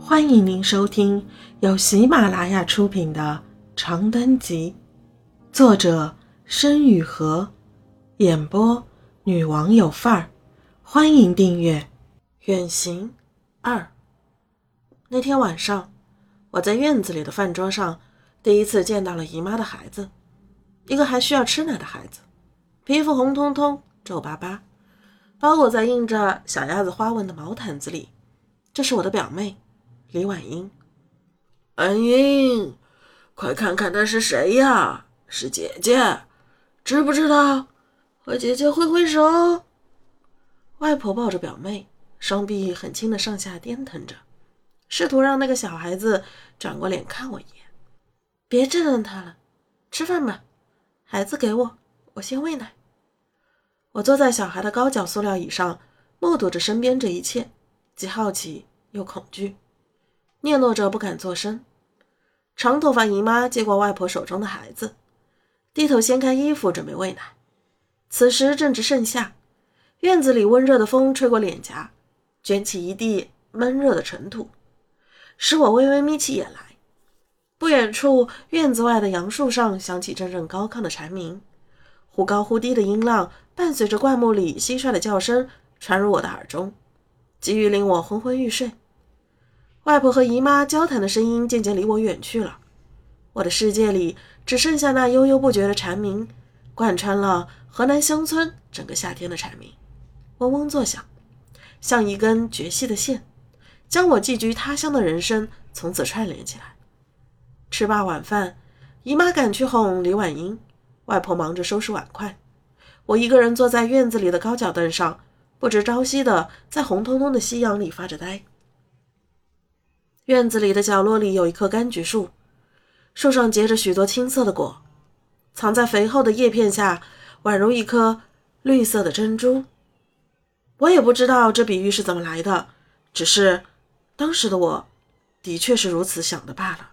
欢迎您收听由喜马拉雅出品的《长灯集》，作者申雨禾，演播女王有范儿。欢迎订阅《远行二》。那天晚上，我在院子里的饭桌上第一次见到了姨妈的孩子，一个还需要吃奶的孩子，皮肤红彤彤、皱巴巴，包裹在印着小鸭子花纹的毛毯子里。这是我的表妹。李婉英，婉英，快看看那是谁呀？是姐姐，知不知道？和姐姐挥挥手。外婆抱着表妹，双臂很轻的上下颠腾着，试图让那个小孩子转过脸看我一眼。别折腾他了，吃饭吧。孩子给我，我先喂奶。我坐在小孩的高脚塑料椅上，目睹着身边这一切，既好奇又恐惧。嗫嚅着不敢作声，长头发姨妈接过外婆手中的孩子，低头掀开衣服准备喂奶。此时正值盛夏，院子里温热的风吹过脸颊，卷起一地闷热的尘土，使我微微眯起眼来。不远处，院子外的杨树上响起阵阵高亢的蝉鸣，忽高忽低的音浪伴随着灌木里蟋蟀的叫声传入我的耳中，急于令我昏昏欲睡。外婆和姨妈交谈的声音渐渐离我远去了，我的世界里只剩下那悠悠不绝的蝉鸣，贯穿了河南乡村整个夏天的蝉鸣，嗡嗡作响，像一根绝细的线，将我寄居他乡的人生从此串联起来。吃罢晚饭，姨妈赶去哄李婉英，外婆忙着收拾碗筷，我一个人坐在院子里的高脚凳上，不知朝夕的在红彤彤的夕阳里发着呆。院子里的角落里有一棵柑橘树，树上结着许多青色的果，藏在肥厚的叶片下，宛如一颗绿色的珍珠。我也不知道这比喻是怎么来的，只是当时的我的确是如此想的罢了。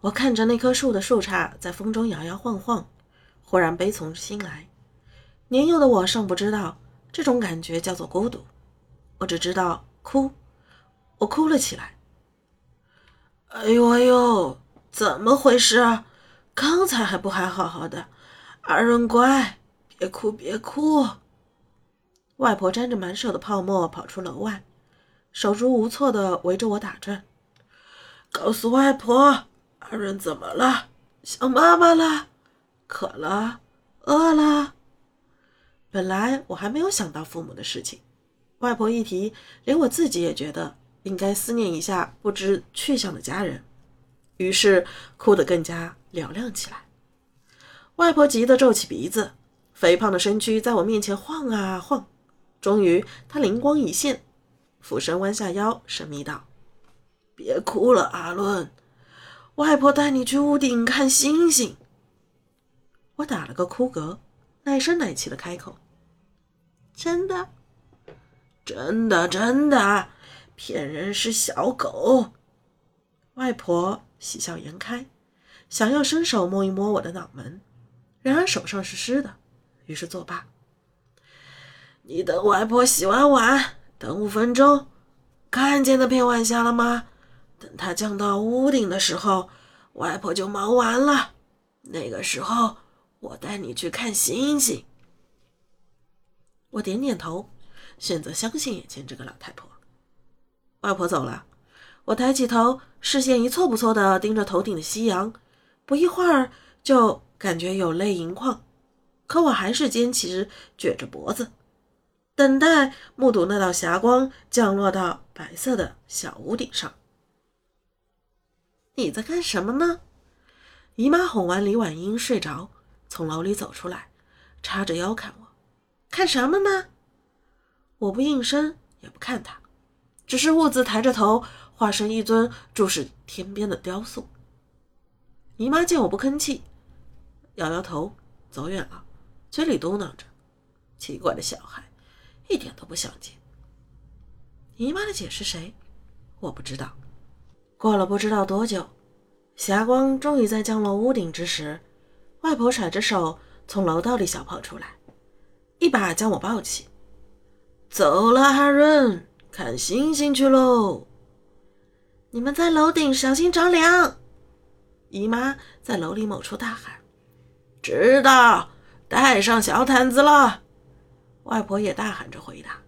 我看着那棵树的树杈在风中摇摇晃晃，忽然悲从心来。年幼的我尚不知道这种感觉叫做孤独，我只知道哭，我哭了起来。哎呦哎呦，怎么回事啊？刚才还不还好好的，二润乖，别哭别哭。外婆沾着满手的泡沫跑出楼外，手足无措的围着我打转。告诉外婆，二润怎么了？想妈妈了？渴了？饿了？本来我还没有想到父母的事情，外婆一提，连我自己也觉得。应该思念一下不知去向的家人，于是哭得更加嘹亮起来。外婆急得皱起鼻子，肥胖的身躯在我面前晃啊晃。终于，她灵光一现，俯身弯下腰，神秘道：“别哭了，阿伦，外婆带你去屋顶看星星。”我打了个哭嗝，奶声奶气的开口：“真的，真的，真的。”骗人是小狗。外婆喜笑颜开，想要伸手摸一摸我的脑门，然而手上是湿的，于是作罢。你等外婆洗完碗，等五分钟。看见那片晚霞了吗？等它降到屋顶的时候，外婆就忙完了。那个时候，我带你去看星星。我点点头，选择相信眼前这个老太婆。外婆走了，我抬起头，视线一错不错地盯着头顶的夕阳，不一会儿就感觉有泪盈眶，可我还是坚持撅着脖子，等待目睹那道霞光降落到白色的小屋顶上。你在干什么呢？姨妈哄完李婉英睡着，从楼里走出来，叉着腰看我，看什么呢？我不应声，也不看她。只是兀自抬着头，化身一尊注视天边的雕塑。姨妈见我不吭气，摇摇头，走远了，嘴里嘟囔着：“奇怪的小孩，一点都不想见。”姨妈的姐是谁？我不知道。过了不知道多久，霞光终于在降落屋顶之时，外婆甩着手从楼道里小跑出来，一把将我抱起：“走了，哈润。”看星星去喽！你们在楼顶小心着凉！姨妈在楼里某处大喊：“知道，带上小毯子了。”外婆也大喊着回答，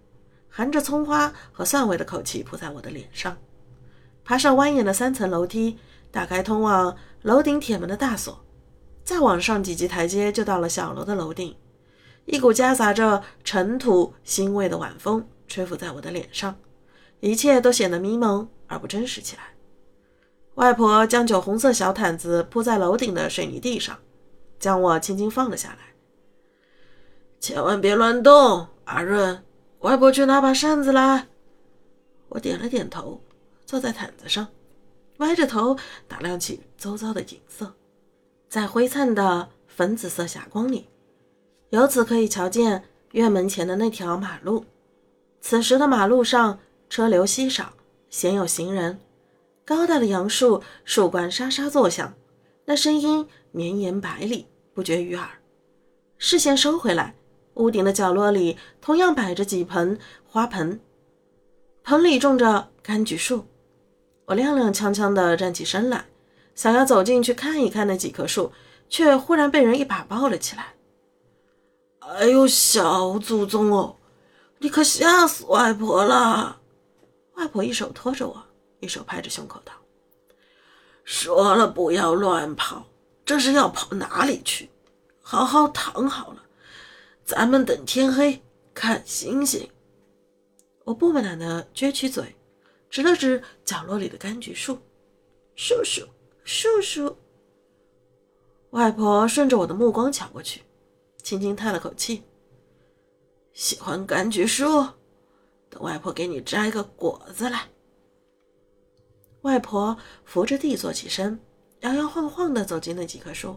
含着葱花和蒜味的口气扑在我的脸上。爬上蜿蜒的三层楼梯，打开通往楼顶铁门的大锁，再往上几级台阶就到了小楼的楼顶。一股夹杂着尘土腥味的晚风吹拂在我的脸上，一切都显得迷蒙而不真实起来。外婆将酒红色小毯子铺在楼顶的水泥地上，将我轻轻放了下来。千万别乱动，阿润。外婆去拿把扇子来。我点了点头，坐在毯子上，歪着头打量起周遭的景色。在灰灿的粉紫色霞光里。由此可以瞧见院门前的那条马路。此时的马路上车流稀少，鲜有行人。高大的杨树树冠沙沙作响，那声音绵延百里，不绝于耳。视线收回来，屋顶的角落里同样摆着几盆花盆，盆里种着柑橘树。我踉踉跄跄地站起身来，想要走进去看一看那几棵树，却忽然被人一把抱了起来。哎呦，小祖宗哦，你可吓死外婆了！外婆一手托着我，一手拍着胸口道：“说了不要乱跑，这是要跑哪里去？好好躺好了，咱们等天黑看星星。”我不满地撅起嘴，指了指角落里的柑橘树：“叔叔，叔叔。”外婆顺着我的目光瞧过去。轻轻叹了口气。喜欢柑橘树，等外婆给你摘个果子来。外婆扶着地坐起身，摇摇晃晃地走进那几棵树，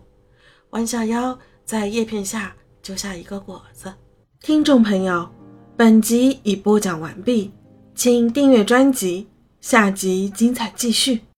弯下腰，在叶片下揪下一个果子。听众朋友，本集已播讲完毕，请订阅专辑，下集精彩继续。